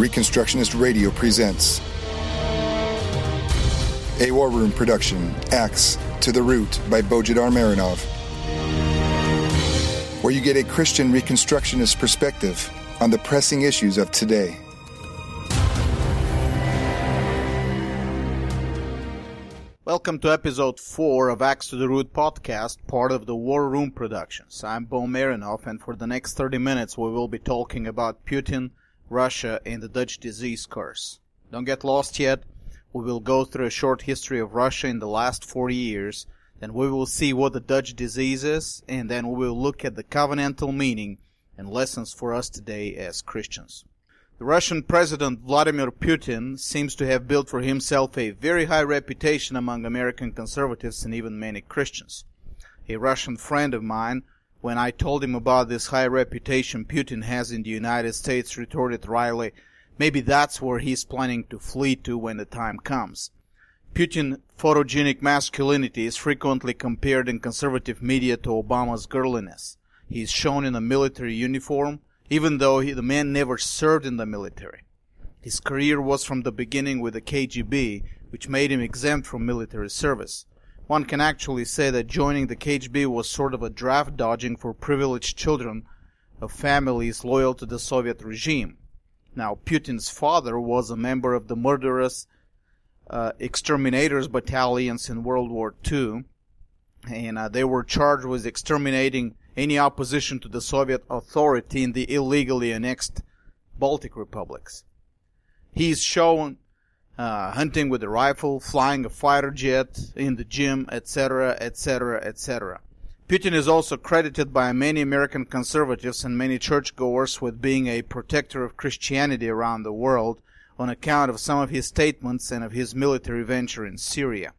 Reconstructionist Radio presents a War Room production, Axe to the Root by Bojidar Marinov, where you get a Christian Reconstructionist perspective on the pressing issues of today. Welcome to episode 4 of Axe to the Root podcast, part of the War Room Productions. I'm Bo Marinov, and for the next 30 minutes we will be talking about Putin, Russia, and the Dutch disease curse. Don't get lost yet. We will go through a short history of Russia in the last 40 years, then we will see what the Dutch disease is, and then we will look at the covenantal meaning and lessons for us today as Christians. The Russian President Vladimir Putin seems to have built for himself a very high reputation among American conservatives and even many Christians. A Russian friend of mine, when I told him about this high reputation Putin has in the United States, retorted wryly, maybe that's where he's planning to flee to when the time comes. Putin's photogenic masculinity is frequently compared in conservative media to Obama's girliness. He is shown in a military uniform, even though he, the man never served in the military. His career was from the beginning with the KGB, which made him exempt from military service. One can actually say that joining the KGB was sort of a draft dodging for privileged children of families loyal to the Soviet regime. Now, Putin's father was a member of the murderous uh, exterminators battalions in World War II, and uh, they were charged with exterminating any opposition to the Soviet authority in the illegally annexed Baltic republics. He is shown uh, hunting with a rifle, flying a fighter jet in the gym, etc., etc., etc. Putin is also credited by many American conservatives and many churchgoers with being a protector of Christianity around the world on account of some of his statements and of his military venture in Syria.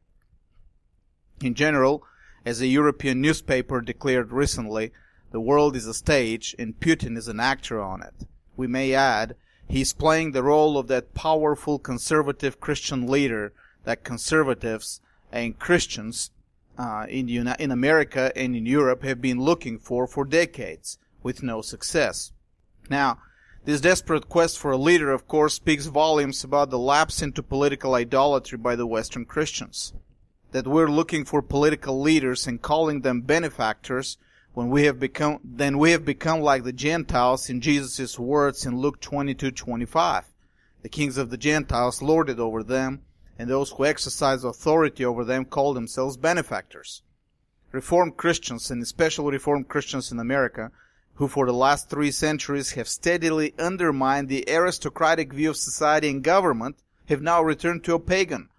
In general, as a European newspaper declared recently, the world is a stage and Putin is an actor on it. We may add, he's playing the role of that powerful conservative Christian leader that conservatives and Christians uh, in, Uni- in America and in Europe have been looking for for decades with no success. Now, this desperate quest for a leader, of course, speaks volumes about the lapse into political idolatry by the Western Christians that we're looking for political leaders and calling them benefactors when we have become then we have become like the Gentiles in Jesus' words in Luke 22:25. The kings of the Gentiles lorded over them, and those who exercise authority over them call themselves benefactors. Reformed Christians, and especially Reformed Christians in America, who for the last three centuries have steadily undermined the aristocratic view of society and government, have now returned to a pagan,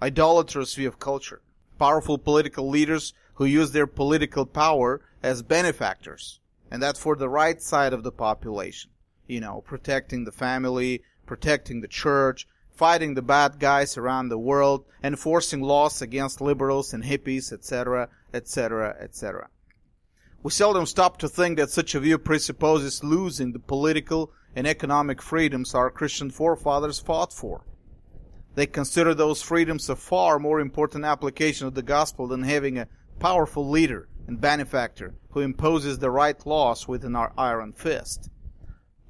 idolatrous view of culture. Powerful political leaders who use their political power as benefactors. And that's for the right side of the population. You know, protecting the family, protecting the church, fighting the bad guys around the world, enforcing laws against liberals and hippies, etc., etc., etc. We seldom stop to think that such a view presupposes losing the political and economic freedoms our Christian forefathers fought for. They consider those freedoms a far more important application of the gospel than having a powerful leader and benefactor who imposes the right laws with an iron fist.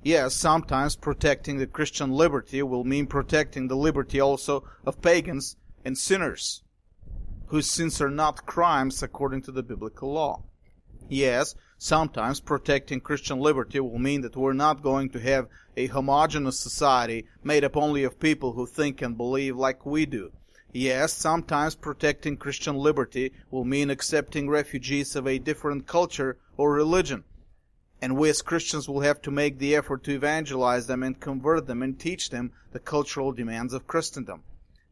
Yes, sometimes protecting the Christian liberty will mean protecting the liberty also of pagans and sinners, whose sins are not crimes according to the biblical law. Yes, sometimes protecting Christian liberty will mean that we're not going to have a homogeneous society made up only of people who think and believe like we do. Yes, sometimes protecting Christian liberty will mean accepting refugees of a different culture or religion. And we as Christians will have to make the effort to evangelize them and convert them and teach them the cultural demands of Christendom.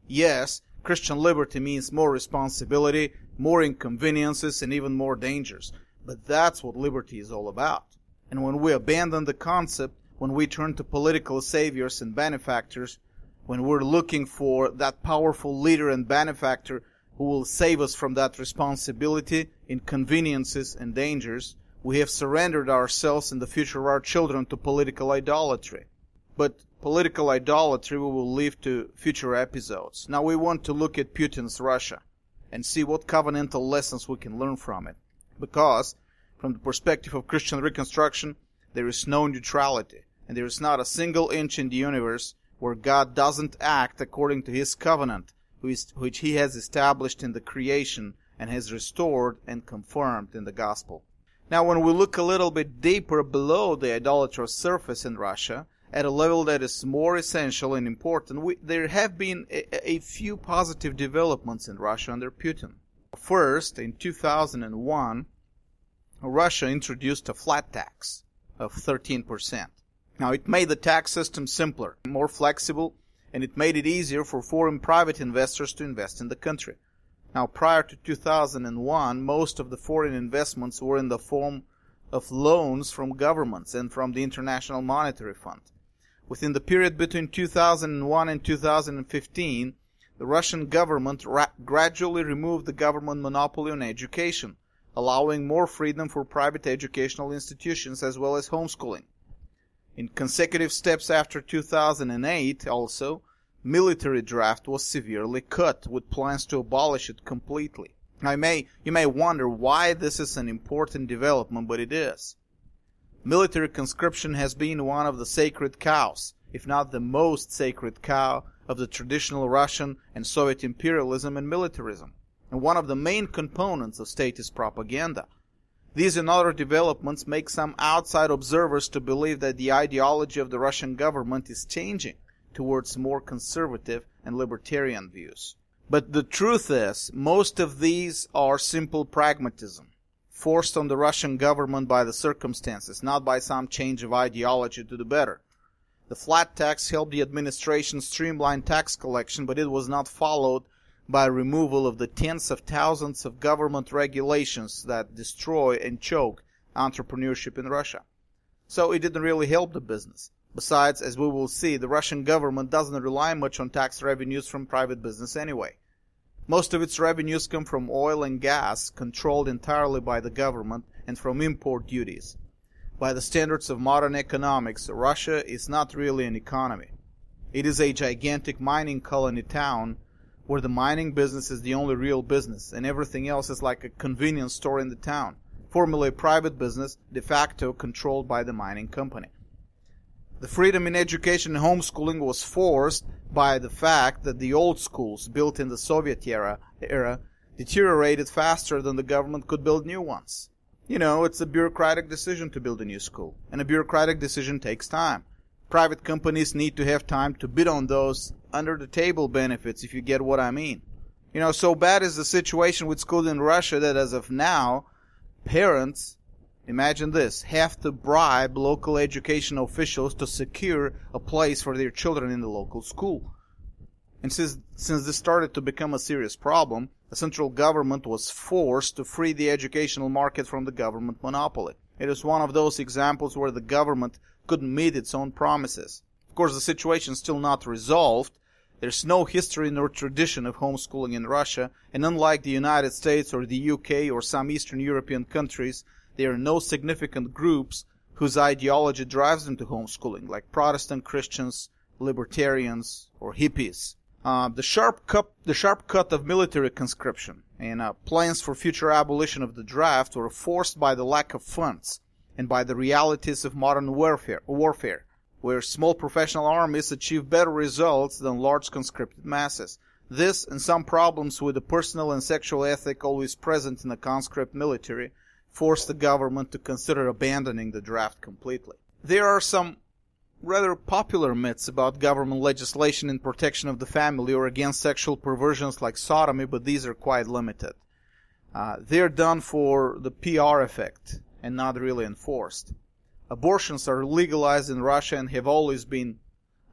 Yes, Christian liberty means more responsibility, more inconveniences, and even more dangers. But that's what liberty is all about. And when we abandon the concept, when we turn to political saviors and benefactors, when we're looking for that powerful leader and benefactor who will save us from that responsibility, inconveniences, and dangers, we have surrendered ourselves and the future of our children to political idolatry. But political idolatry we will leave to future episodes. Now we want to look at Putin's Russia and see what covenantal lessons we can learn from it because, from the perspective of Christian Reconstruction, there is no neutrality, and there is not a single inch in the universe where God doesn't act according to his covenant, which he has established in the creation and has restored and confirmed in the gospel. Now, when we look a little bit deeper below the idolatrous surface in Russia, at a level that is more essential and important, we, there have been a, a few positive developments in Russia under Putin. First, in 2001, Russia introduced a flat tax of 13%. Now, it made the tax system simpler, more flexible, and it made it easier for foreign private investors to invest in the country. Now, prior to 2001, most of the foreign investments were in the form of loans from governments and from the International Monetary Fund. Within the period between 2001 and 2015, the Russian government ra- gradually removed the government monopoly on education, allowing more freedom for private educational institutions as well as homeschooling. In consecutive steps after 2008, also, military draft was severely cut with plans to abolish it completely. You may, you may wonder why this is an important development, but it is. Military conscription has been one of the sacred cows, if not the most sacred cow of the traditional Russian and Soviet imperialism and militarism, and one of the main components of statist propaganda. These and other developments make some outside observers to believe that the ideology of the Russian government is changing towards more conservative and libertarian views. But the truth is, most of these are simple pragmatism, forced on the Russian government by the circumstances, not by some change of ideology to the better. The flat tax helped the administration streamline tax collection, but it was not followed by removal of the tens of thousands of government regulations that destroy and choke entrepreneurship in Russia. So it didn't really help the business. Besides, as we will see, the Russian government doesn't rely much on tax revenues from private business anyway. Most of its revenues come from oil and gas, controlled entirely by the government, and from import duties. By the standards of modern economics, Russia is not really an economy. It is a gigantic mining colony town where the mining business is the only real business, and everything else is like a convenience store in the town, formerly a private business, de facto controlled by the mining company. The freedom in education and homeschooling was forced by the fact that the old schools built in the Soviet era, era deteriorated faster than the government could build new ones. You know, it's a bureaucratic decision to build a new school, and a bureaucratic decision takes time. Private companies need to have time to bid on those under the table benefits, if you get what I mean. You know, so bad is the situation with schools in Russia that as of now, parents Imagine this have to bribe local education officials to secure a place for their children in the local school. And since, since this started to become a serious problem, the central government was forced to free the educational market from the government monopoly. It is one of those examples where the government couldn't meet its own promises. Of course, the situation is still not resolved. There's no history nor tradition of homeschooling in Russia, and unlike the United States or the UK or some Eastern European countries, there are no significant groups whose ideology drives them to homeschooling, like Protestant Christians, libertarians, or hippies. Uh, the sharp cut, the sharp cut of military conscription and uh, plans for future abolition of the draft were forced by the lack of funds and by the realities of modern warfare, warfare, where small professional armies achieve better results than large conscripted masses. This and some problems with the personal and sexual ethic always present in the conscript military forced the government to consider abandoning the draft completely. There are some rather popular myths about government legislation in protection of the family or against sexual perversions like sodomy, but these are quite limited. Uh, they're done for the PR effect and not really enforced. Abortions are legalized in Russia and have always been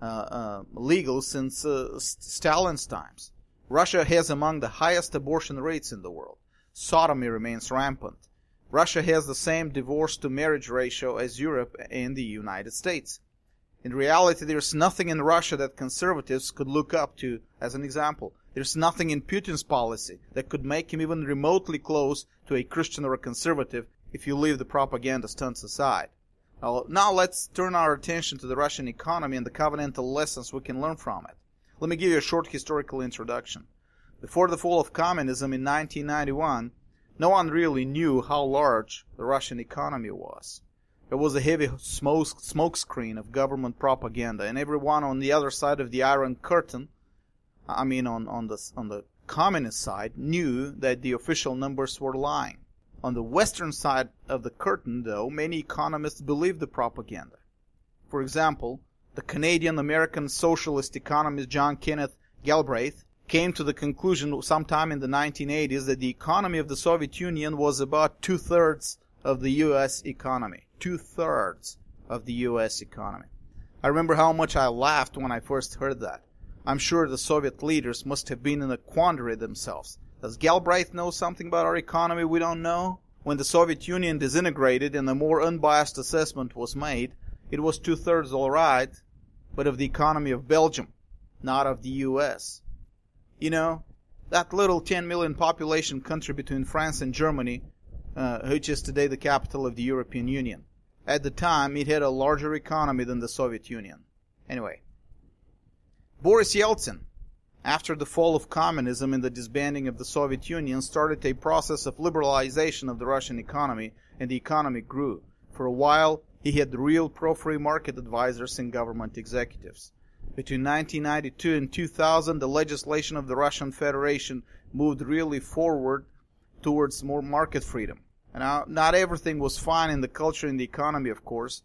uh, uh, legal since uh, Stalin's times. Russia has among the highest abortion rates in the world. Sodomy remains rampant. Russia has the same divorce to marriage ratio as Europe and the United States. In reality, there's nothing in Russia that conservatives could look up to as an example. There's nothing in Putin's policy that could make him even remotely close to a Christian or a conservative if you leave the propaganda stunts aside. Now, now let's turn our attention to the Russian economy and the covenantal lessons we can learn from it. Let me give you a short historical introduction. Before the fall of communism in 1991, no one really knew how large the Russian economy was. there was a heavy smoke smokescreen of government propaganda, and everyone on the other side of the Iron Curtain, I mean on, on the on the communist side, knew that the official numbers were lying. On the western side of the curtain, though, many economists believe the propaganda. For example, the Canadian American socialist economist John Kenneth Galbraith came to the conclusion sometime in the 1980s that the economy of the Soviet Union was about two thirds of the U.S. economy. Two thirds of the U.S. economy. I remember how much I laughed when I first heard that. I'm sure the Soviet leaders must have been in a quandary themselves. Does Galbraith know something about our economy we don't know? When the Soviet Union disintegrated and a more unbiased assessment was made, it was two thirds all right, but of the economy of Belgium, not of the U.S. You know, that little 10 million population country between France and Germany, uh, which is today the capital of the European Union. At the time, it had a larger economy than the Soviet Union. Anyway, Boris Yeltsin, after the fall of communism and the disbanding of the Soviet Union, started a process of liberalization of the Russian economy, and the economy grew. For a while, he had real pro-free market advisors and government executives. Between 1992 and 2000, the legislation of the Russian Federation moved really forward towards more market freedom. Now, not everything was fine in the culture and the economy, of course.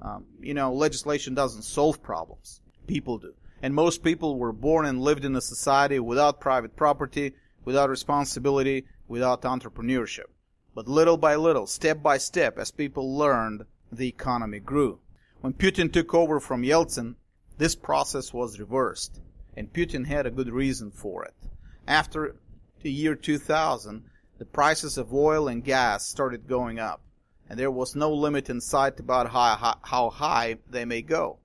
Um, you know, legislation doesn't solve problems. People do. And most people were born and lived in a society without private property, without responsibility, without entrepreneurship. But little by little, step by step, as people learned, the economy grew. When Putin took over from Yeltsin, this process was reversed, and Putin had a good reason for it. After the year 2000, the prices of oil and gas started going up, and there was no limit in sight about how, high they may go.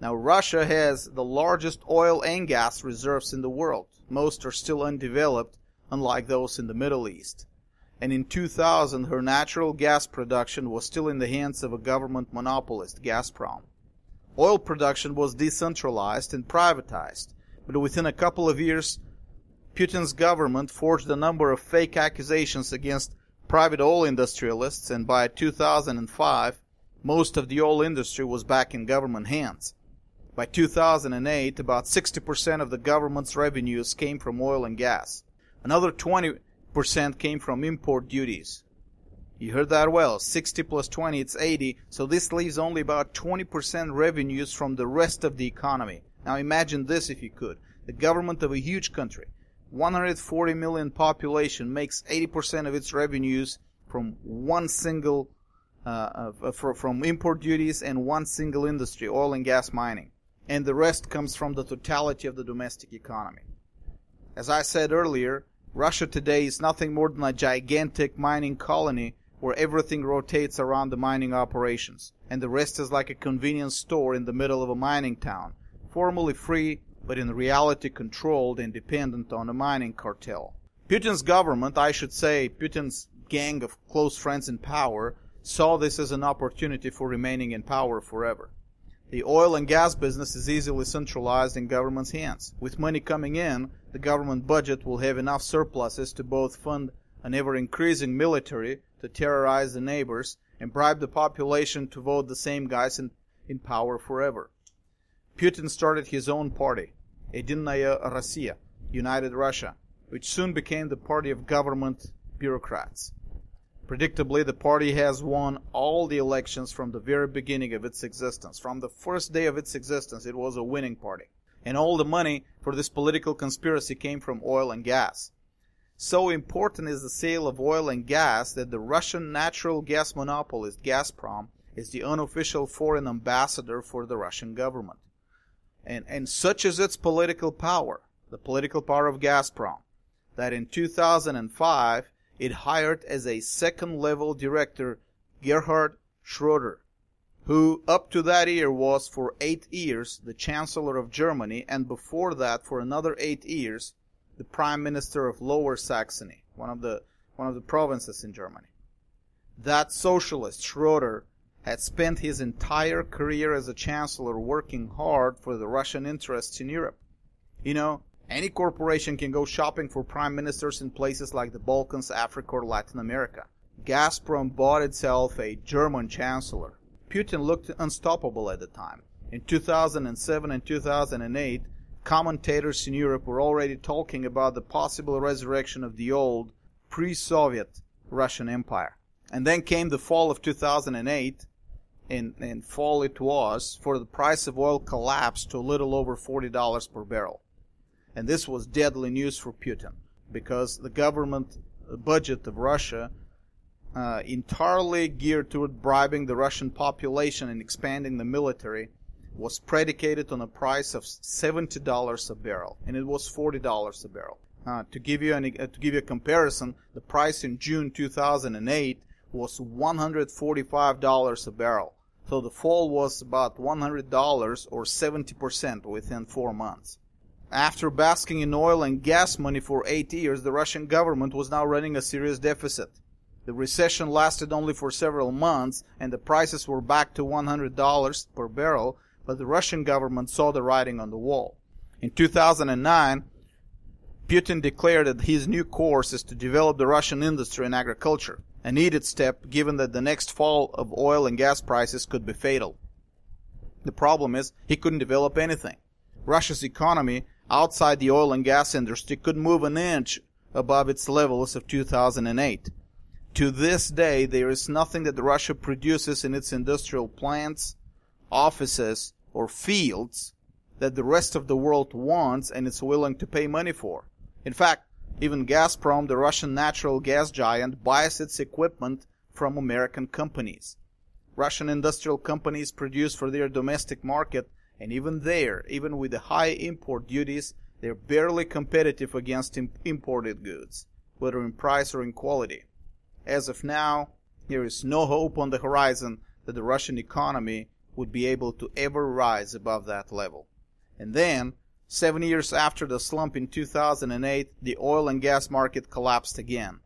Now, Russia has the largest oil and gas reserves in the world. Most are still undeveloped, unlike those in the Middle East and in 2000 her natural gas production was still in the hands of a government monopolist, Gazprom. Oil production was decentralized and privatized, but within a couple of years, Putin's government forged a number of fake accusations against private oil industrialists, and by 2005, most of the oil industry was back in government hands. By 2008, about 60% of the government's revenues came from oil and gas. Another 20 percent came from import duties. You heard that well. 60 plus 20, it's 80. So this leaves only about 20% revenues from the rest of the economy. Now imagine this if you could. The government of a huge country, 140 million population, makes 80% of its revenues from one single, uh, uh, from import duties and one single industry, oil and gas mining. And the rest comes from the totality of the domestic economy. As I said earlier, Russia today is nothing more than a gigantic mining colony where everything rotates around the mining operations, and the rest is like a convenience store in the middle of a mining town, formally free, but in reality controlled and dependent on a mining cartel. Putin's government, I should say Putin's gang of close friends in power, saw this as an opportunity for remaining in power forever. The oil and gas business is easily centralized in government's hands. With money coming in, the government budget will have enough surpluses to both fund an ever increasing military to terrorize the neighbors and bribe the population to vote the same guys in, in power forever. Putin started his own party, Edinaya Rossiya, United Russia, which soon became the party of government bureaucrats. Predictably, the party has won all the elections from the very beginning of its existence. From the first day of its existence, it was a winning party. And all the money for this political conspiracy came from oil and gas. So important is the sale of oil and gas that the Russian natural gas monopolist Gazprom is the unofficial foreign ambassador for the Russian government. And, and such is its political power, the political power of Gazprom, that in 2005 it hired as a second level director Gerhard Schroeder, who up to that year was for eight years the Chancellor of Germany and before that for another eight years the Prime Minister of Lower Saxony, one of the one of the provinces in Germany. That socialist Schroeder had spent his entire career as a chancellor working hard for the Russian interests in Europe. You know, any corporation can go shopping for prime ministers in places like the Balkans, Africa, or Latin America. Gazprom bought itself a German chancellor. Putin looked unstoppable at the time. In 2007 and 2008, commentators in Europe were already talking about the possible resurrection of the old pre-Soviet Russian Empire. And then came the fall of 2008, and, and fall it was, for the price of oil collapsed to a little over $40 per barrel. And this was deadly news for Putin, because the government budget of Russia, uh, entirely geared toward bribing the Russian population and expanding the military, was predicated on a price of $70 a barrel, and it was $40 a barrel. Uh, to give you an, uh, to give you a comparison, the price in June 2008 was $145 a barrel. So the fall was about $100 or 70% within four months. After basking in oil and gas money for eight years, the Russian government was now running a serious deficit. The recession lasted only for several months and the prices were back to $100 per barrel, but the Russian government saw the writing on the wall. In 2009, Putin declared that his new course is to develop the Russian industry and agriculture, a needed step given that the next fall of oil and gas prices could be fatal. The problem is he couldn't develop anything. Russia's economy outside the oil and gas industry couldn't move an inch above its levels of 2008. To this day, there is nothing that Russia produces in its industrial plants, offices, or fields that the rest of the world wants and is willing to pay money for. In fact, even Gazprom, the Russian natural gas giant, buys its equipment from American companies. Russian industrial companies produce for their domestic market, and even there, even with the high import duties, they're barely competitive against imported goods, whether in price or in quality. As of now, there is no hope on the horizon that the Russian economy would be able to ever rise above that level. And then, Seven years after the slump in 2008, the oil and gas market collapsed again.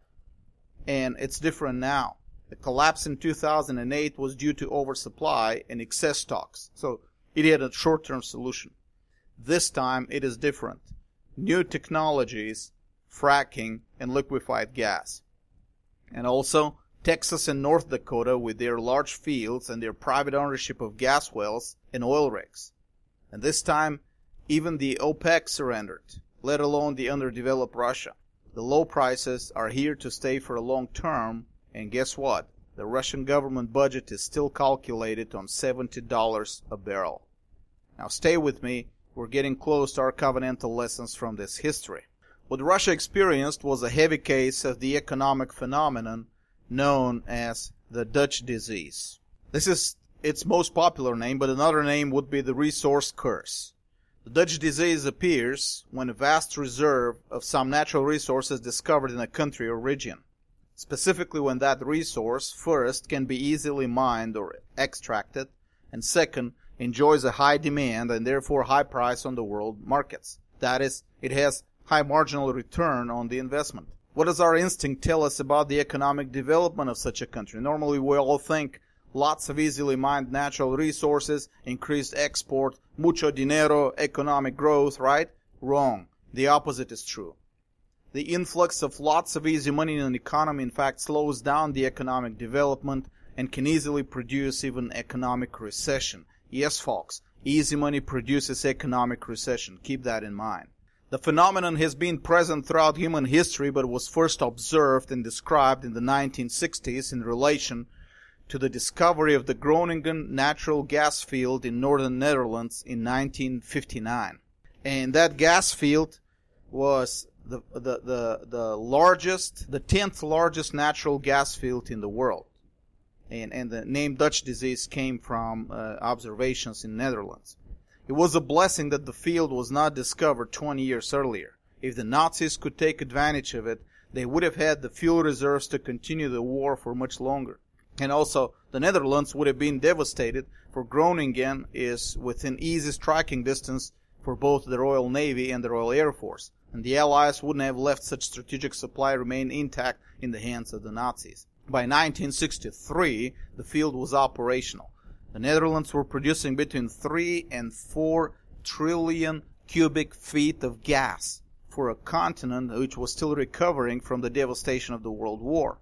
And it's different now. The collapse in 2008 was due to oversupply and excess stocks. So it had a short term solution. This time it is different. New technologies, fracking, and liquefied gas. And also, Texas and North Dakota with their large fields and their private ownership of gas wells and oil rigs. And this time, even the OPEC surrendered, let alone the underdeveloped Russia. The low prices are here to stay for a long term, and guess what? The Russian government budget is still calculated on $70 a barrel. Now stay with me, we're getting close to our covenantal lessons from this history. What Russia experienced was a heavy case of the economic phenomenon known as the Dutch disease. This is its most popular name, but another name would be the resource curse. The Dutch disease appears when a vast reserve of some natural resource is discovered in a country or region. Specifically when that resource, first, can be easily mined or extracted, and second, enjoys a high demand and therefore high price on the world markets. That is, it has high marginal return on the investment. What does our instinct tell us about the economic development of such a country? Normally we all think lots of easily mined natural resources, increased export, mucho dinero, economic growth, right? Wrong. The opposite is true. The influx of lots of easy money in an economy in fact slows down the economic development and can easily produce even economic recession. Yes, folks, easy money produces economic recession. Keep that in mind. The phenomenon has been present throughout human history but was first observed and described in the 1960s in relation to the discovery of the Groningen natural gas field in northern Netherlands in 1959. And that gas field was the, the, the, the largest, the 10th largest natural gas field in the world. And, and the name Dutch disease came from uh, observations in Netherlands. It was a blessing that the field was not discovered 20 years earlier. If the Nazis could take advantage of it, they would have had the fuel reserves to continue the war for much longer and also the Netherlands would have been devastated, for Groningen is within easy striking distance for both the Royal Navy and the Royal Air Force, and the Allies wouldn't have left such strategic supply remain intact in the hands of the Nazis. By 1963, the field was operational. The Netherlands were producing between 3 and 4 trillion cubic feet of gas for a continent which was still recovering from the devastation of the World War.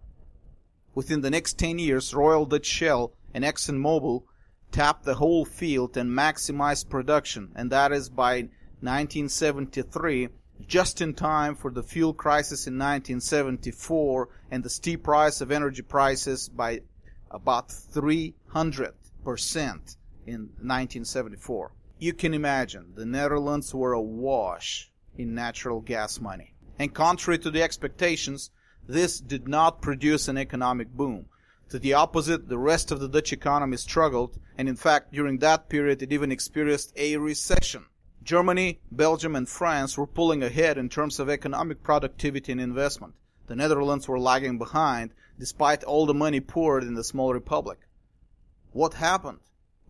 Within the next 10 years, Royal Dutch Shell and ExxonMobil tapped the whole field and maximized production, and that is by 1973, just in time for the fuel crisis in 1974 and the steep rise of energy prices by about 300% in 1974. You can imagine the Netherlands were awash in natural gas money. And contrary to the expectations, this did not produce an economic boom. To the opposite, the rest of the Dutch economy struggled, and in fact, during that period, it even experienced a recession. Germany, Belgium, and France were pulling ahead in terms of economic productivity and investment. The Netherlands were lagging behind, despite all the money poured in the small republic. What happened?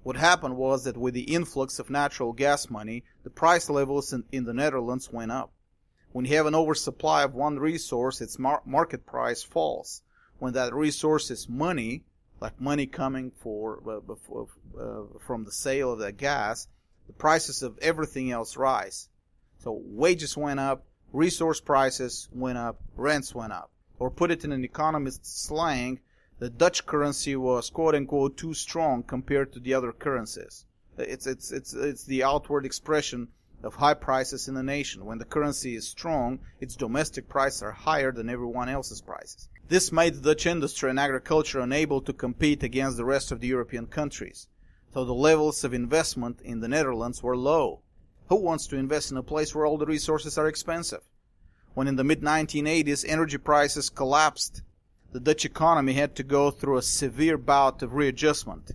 What happened was that with the influx of natural gas money, the price levels in, in the Netherlands went up. When you have an oversupply of one resource, its mar- market price falls when that resource is money, like money coming for, uh, uh, from the sale of that gas, the prices of everything else rise. So wages went up, resource prices went up, rents went up. Or put it in an economist's slang, the Dutch currency was quote unquote too strong compared to the other currencies. It's, it's, it's, it's the outward expression of high prices in the nation. When the currency is strong, its domestic prices are higher than everyone else's prices. This made the Dutch industry and agriculture unable to compete against the rest of the European countries. So the levels of investment in the Netherlands were low. Who wants to invest in a place where all the resources are expensive? When in the mid 1980s energy prices collapsed, the Dutch economy had to go through a severe bout of readjustment.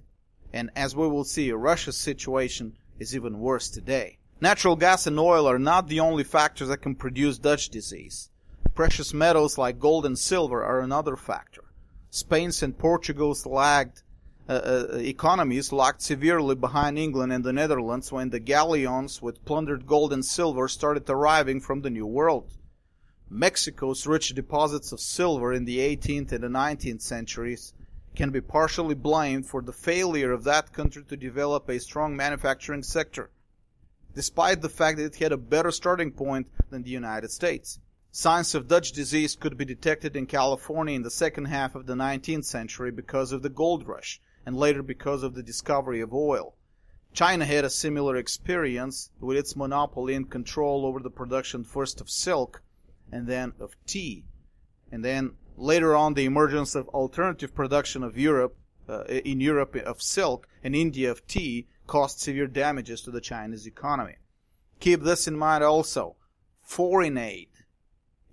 And as we will see, Russia's situation is even worse today. Natural gas and oil are not the only factors that can produce Dutch disease. Precious metals like gold and silver are another factor. Spain's and Portugal's lagged Uh, uh, economies lagged severely behind England and the Netherlands when the galleons with plundered gold and silver started arriving from the New World. Mexico's rich deposits of silver in the 18th and the 19th centuries can be partially blamed for the failure of that country to develop a strong manufacturing sector, despite the fact that it had a better starting point than the United States. Signs of Dutch disease could be detected in California in the second half of the 19th century because of the gold rush, and later because of the discovery of oil. China had a similar experience with its monopoly and control over the production first of silk and then of tea. And then later on the emergence of alternative production of Europe uh, in Europe of silk and India of tea caused severe damages to the Chinese economy. Keep this in mind also. Foreign aid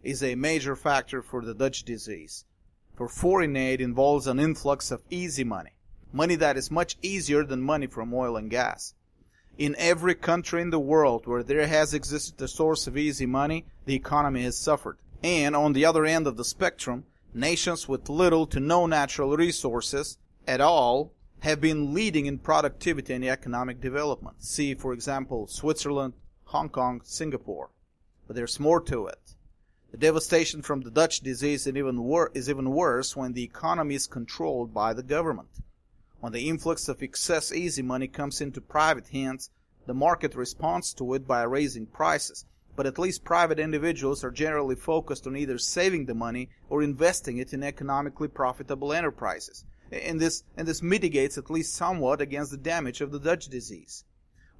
is a major factor for the Dutch disease. For foreign aid involves an influx of easy money, money that is much easier than money from oil and gas. In every country in the world where there has existed a source of easy money, the economy has suffered. And on the other end of the spectrum, nations with little to no natural resources at all have been leading in productivity and economic development. See, for example, Switzerland, Hong Kong, Singapore. But there's more to it. The devastation from the Dutch disease is even, wor- is even worse when the economy is controlled by the government. When the influx of excess easy money comes into private hands, the market responds to it by raising prices. But at least private individuals are generally focused on either saving the money or investing it in economically profitable enterprises. And this, and this mitigates at least somewhat against the damage of the Dutch disease.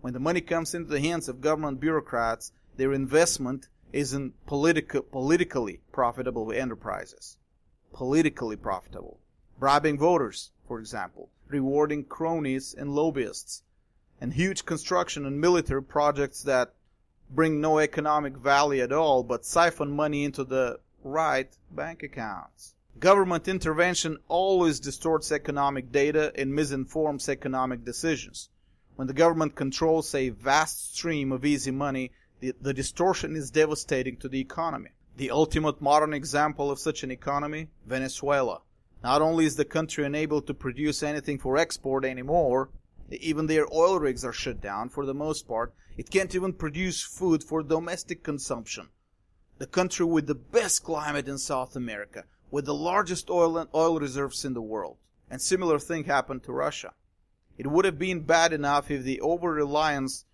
When the money comes into the hands of government bureaucrats, their investment is in political, politically profitable enterprises. Politically profitable. Bribing voters, for example, rewarding cronies and lobbyists, and huge construction and military projects that bring no economic value at all but siphon money into the right bank accounts. Government intervention always distorts economic data and misinforms economic decisions. When the government controls a vast stream of easy money, the, the distortion is devastating to the economy. The ultimate modern example of such an economy, Venezuela. Not only is the country unable to produce anything for export anymore, even their oil rigs are shut down for the most part. It can't even produce food for domestic consumption. The country with the best climate in South America, with the largest oil and oil reserves in the world. And similar thing happened to Russia. It would have been bad enough if the over reliance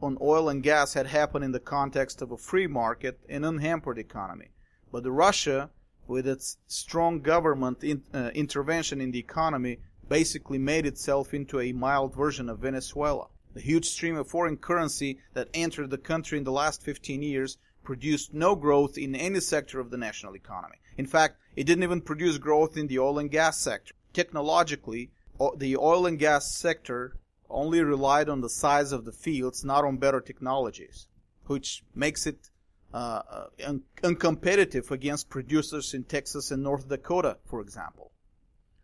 on oil and gas had happened in the context of a free market and unhampered economy. But Russia with its strong government in, uh, intervention in the economy, basically made itself into a mild version of Venezuela. The huge stream of foreign currency that entered the country in the last 15 years produced no growth in any sector of the national economy. In fact, it didn't even produce growth in the oil and gas sector. Technologically, the oil and gas sector only relied on the size of the fields, not on better technologies, which makes it uh, uh, un- uncompetitive against producers in Texas and North Dakota, for example.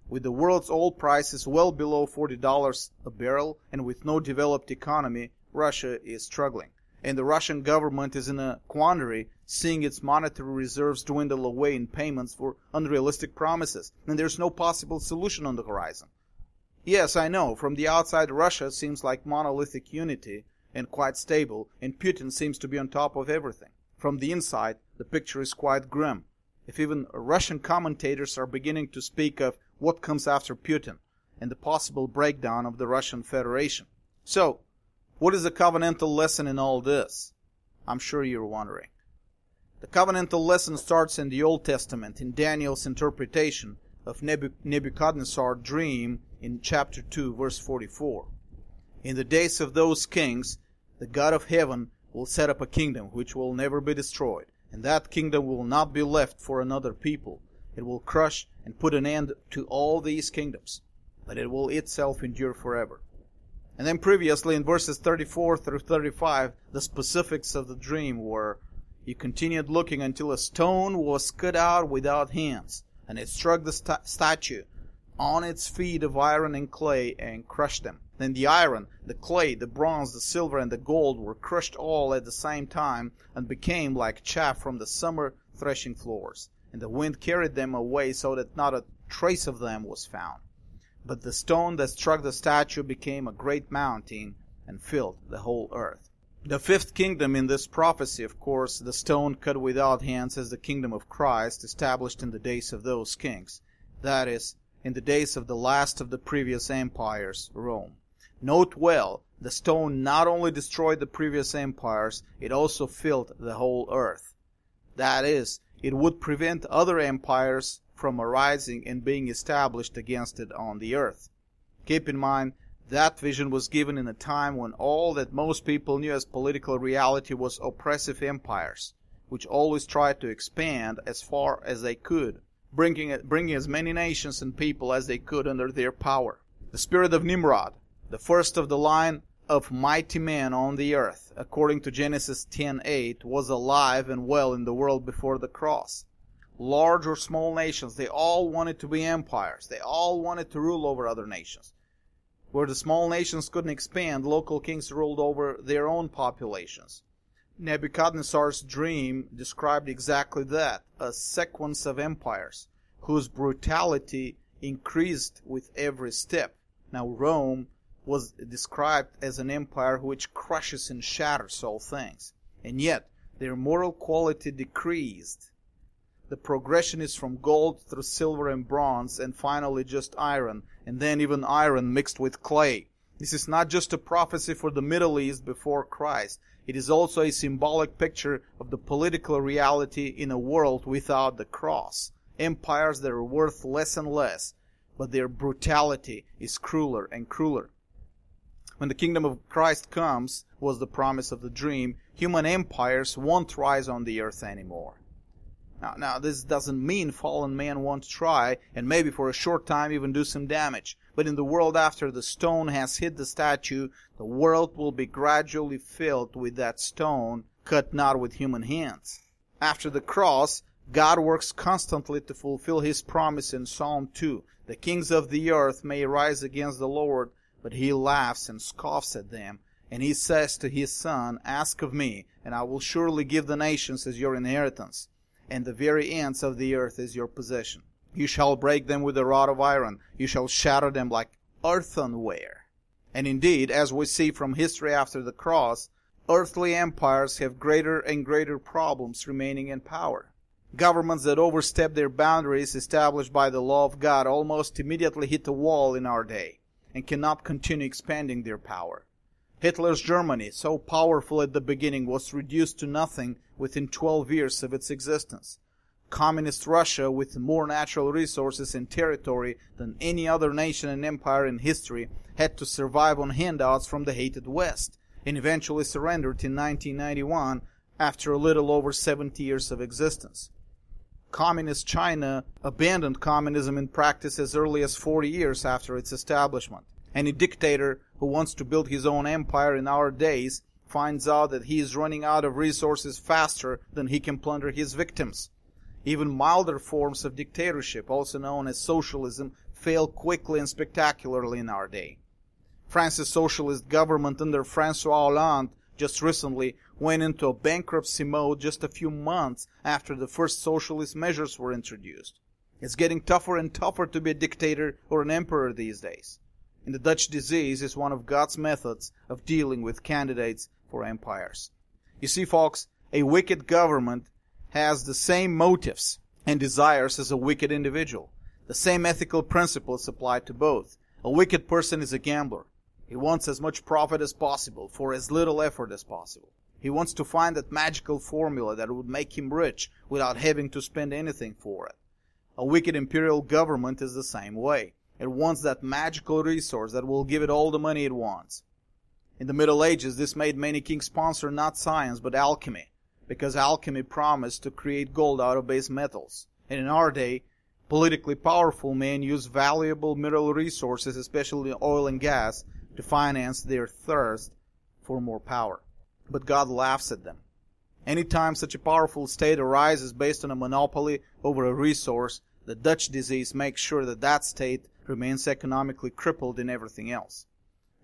With the world's oil prices well below $40 a barrel and with no developed economy, Russia is struggling. And the Russian government is in a quandary, seeing its monetary reserves dwindle away in payments for unrealistic promises, and there's no possible solution on the horizon. Yes, I know, from the outside Russia seems like monolithic unity and quite stable, and Putin seems to be on top of everything. From the inside, the picture is quite grim. If even Russian commentators are beginning to speak of what comes after Putin and the possible breakdown of the Russian Federation. So, what is the covenantal lesson in all this? I'm sure you're wondering. The covenantal lesson starts in the Old Testament in Daniel's interpretation of Nebuchadnezzar's dream in chapter 2 verse 44. In the days of those kings, the God of heaven will set up a kingdom which will never be destroyed, and that kingdom will not be left for another people. It will crush and put an end to all these kingdoms, but it will itself endure forever. And then previously in verses 34 through 35, the specifics of the dream were, He continued looking until a stone was cut out without hands, and it struck the st- statue on its feet of iron and clay and crushed them. Then the iron, the clay, the bronze, the silver, and the gold were crushed all at the same time and became like chaff from the summer threshing floors. And the wind carried them away so that not a trace of them was found. But the stone that struck the statue became a great mountain and filled the whole earth. The fifth kingdom in this prophecy, of course, the stone cut without hands, is the kingdom of Christ, established in the days of those kings. That is, in the days of the last of the previous empires, Rome. Note well, the stone not only destroyed the previous empires, it also filled the whole earth. That is, it would prevent other empires from arising and being established against it on the earth. Keep in mind, that vision was given in a time when all that most people knew as political reality was oppressive empires, which always tried to expand as far as they could, bringing, bringing as many nations and people as they could under their power. The spirit of Nimrod, the first of the line of mighty men on the earth, according to Genesis 10:8, was alive and well in the world before the cross. Large or small nations, they all wanted to be empires. They all wanted to rule over other nations. Where the small nations couldn't expand, local kings ruled over their own populations. Nebuchadnezzar's dream described exactly that, a sequence of empires whose brutality increased with every step. Now Rome was described as an empire which crushes and shatters all things. And yet, their moral quality decreased. The progression is from gold through silver and bronze, and finally just iron, and then even iron mixed with clay. This is not just a prophecy for the Middle East before Christ. It is also a symbolic picture of the political reality in a world without the cross. Empires that are worth less and less, but their brutality is crueler and crueler. When the kingdom of Christ comes, was the promise of the dream, human empires won't rise on the earth anymore. Now, now, this doesn't mean fallen man won't try, and maybe for a short time even do some damage. But in the world after the stone has hit the statue, the world will be gradually filled with that stone, cut not with human hands. After the cross, God works constantly to fulfill his promise in Psalm 2. The kings of the earth may rise against the Lord, but he laughs and scoffs at them. And he says to his son, Ask of me, and I will surely give the nations as your inheritance, and the very ends of the earth is your possession. You shall break them with a rod of iron, you shall shatter them like earthenware. And indeed, as we see from history after the cross, earthly empires have greater and greater problems remaining in power. Governments that overstep their boundaries established by the law of God almost immediately hit a wall in our day and cannot continue expanding their power. Hitler's Germany, so powerful at the beginning, was reduced to nothing within 12 years of its existence. Communist Russia, with more natural resources and territory than any other nation and empire in history, had to survive on handouts from the hated West, and eventually surrendered in 1991 after a little over 70 years of existence. Communist China abandoned communism in practice as early as 40 years after its establishment. Any dictator who wants to build his own empire in our days finds out that he is running out of resources faster than he can plunder his victims. Even milder forms of dictatorship, also known as socialism, fail quickly and spectacularly in our day. France's socialist government under Francois Hollande just recently went into a bankruptcy mode just a few months after the first socialist measures were introduced. It's getting tougher and tougher to be a dictator or an emperor these days. The Dutch disease is one of God's methods of dealing with candidates for empires. You see, folks, a wicked government has the same motives and desires as a wicked individual. The same ethical principles apply to both. A wicked person is a gambler. He wants as much profit as possible for as little effort as possible. He wants to find that magical formula that would make him rich without having to spend anything for it. A wicked imperial government is the same way. It wants that magical resource that will give it all the money it wants. In the Middle Ages, this made many kings sponsor not science but alchemy, because alchemy promised to create gold out of base metals. And in our day, politically powerful men use valuable mineral resources, especially oil and gas, to finance their thirst for more power. But God laughs at them. Any time such a powerful state arises based on a monopoly over a resource, the Dutch disease makes sure that that state remains economically crippled in everything else.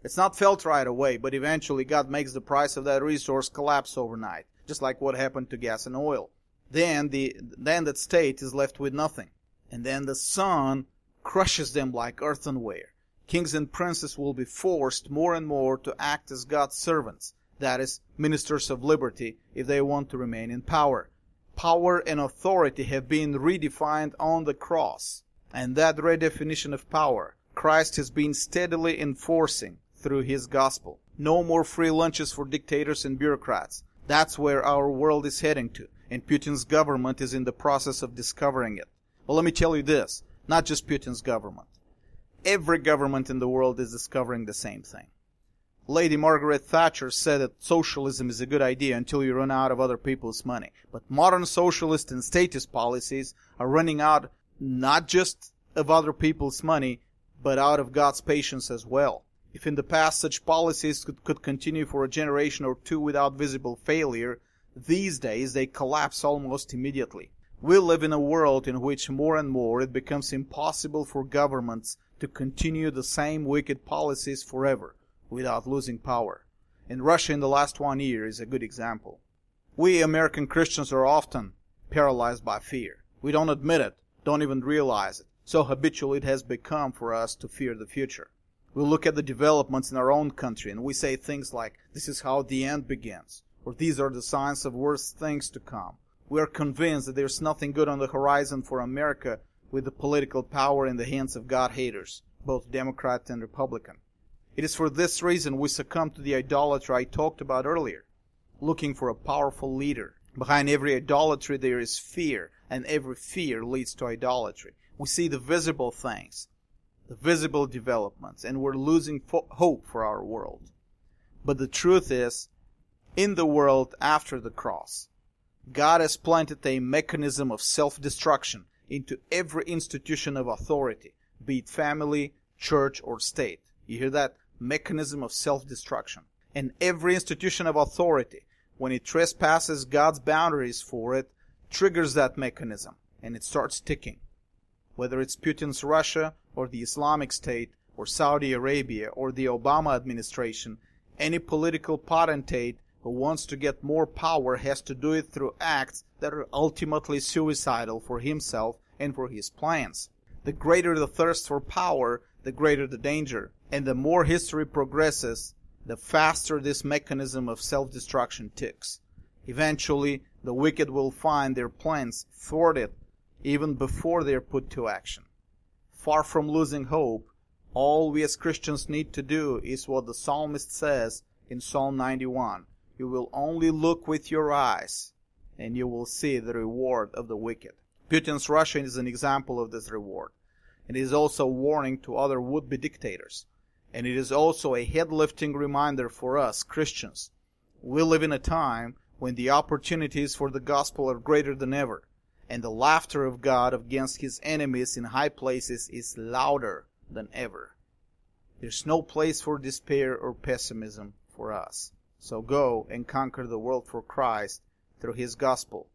It's not felt right away, but eventually God makes the price of that resource collapse overnight, just like what happened to gas and oil. Then the then that state is left with nothing. And then the Son crushes them like earthenware. Kings and princes will be forced more and more to act as God's servants, that is, ministers of liberty, if they want to remain in power. Power and authority have been redefined on the cross and that redefinition of power Christ has been steadily enforcing through his gospel. No more free lunches for dictators and bureaucrats. That's where our world is heading to, and Putin's government is in the process of discovering it. Well, let me tell you this, not just Putin's government. Every government in the world is discovering the same thing. Lady Margaret Thatcher said that socialism is a good idea until you run out of other people's money. But modern socialist and statist policies are running out not just of other people's money, but out of God's patience as well. If in the past such policies could, could continue for a generation or two without visible failure, these days they collapse almost immediately. We live in a world in which more and more it becomes impossible for governments to continue the same wicked policies forever without losing power. And Russia in the last one year is a good example. We American Christians are often paralyzed by fear. We don't admit it, don't even realize it. So habitual it has become for us to fear the future. We look at the developments in our own country and we say things like, this is how the end begins, or these are the signs of worse things to come. We are convinced that there's nothing good on the horizon for America with the political power in the hands of God haters, both Democrat and Republican. It is for this reason we succumb to the idolatry I talked about earlier, looking for a powerful leader. Behind every idolatry there is fear, and every fear leads to idolatry. We see the visible things, the visible developments, and we're losing fo- hope for our world. But the truth is, in the world after the cross, God has planted a mechanism of self-destruction into every institution of authority, be it family, church, or state. You hear that? Mechanism of self-destruction. And every institution of authority, when it trespasses God's boundaries for it, triggers that mechanism and it starts ticking. Whether it's Putin's Russia or the Islamic State or Saudi Arabia or the Obama administration, any political potentate who wants to get more power has to do it through acts that are ultimately suicidal for himself and for his plans. The greater the thirst for power, the greater the danger. And the more history progresses, the faster this mechanism of self-destruction ticks. Eventually, the wicked will find their plans thwarted even before they are put to action. Far from losing hope, all we as Christians need to do is what the psalmist says in Psalm 91. You will only look with your eyes, and you will see the reward of the wicked. Putin's Russia is an example of this reward. And it is also a warning to other would-be dictators. And it is also a head-lifting reminder for us, Christians. We live in a time when the opportunities for the gospel are greater than ever, and the laughter of God against his enemies in high places is louder than ever. There's no place for despair or pessimism for us. So go and conquer the world for Christ through his gospel,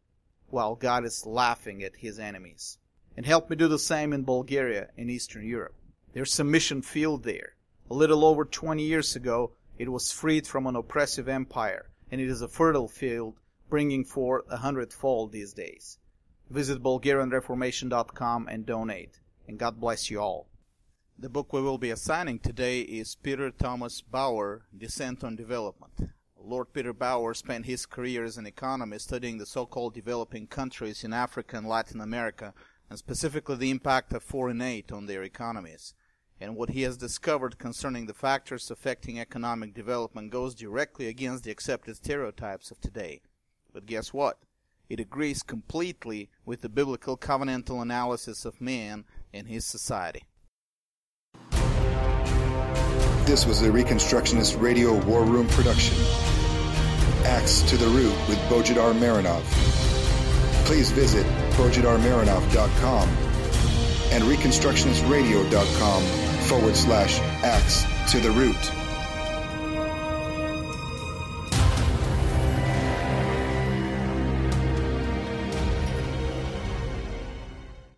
while God is laughing at his enemies. And help me do the same in Bulgaria and Eastern Europe. There's a mission field there. A little over 20 years ago, it was freed from an oppressive empire and it is a fertile field, bringing forth a hundredfold these days. Visit BulgarianReformation.com and donate, and God bless you all. The book we will be assigning today is Peter Thomas Bauer, Dissent on Development. Lord Peter Bauer spent his career as an economist studying the so-called developing countries in Africa and Latin America, and specifically the impact of foreign aid on their economies and what he has discovered concerning the factors affecting economic development goes directly against the accepted stereotypes of today. But guess what? It agrees completely with the biblical covenantal analysis of man and his society. This was a Reconstructionist Radio War Room production. Axe to the Root with Bojidar Marinov. Please visit bojidarmarinov.com and reconstructionistradio.com forward slash Axe to the Root.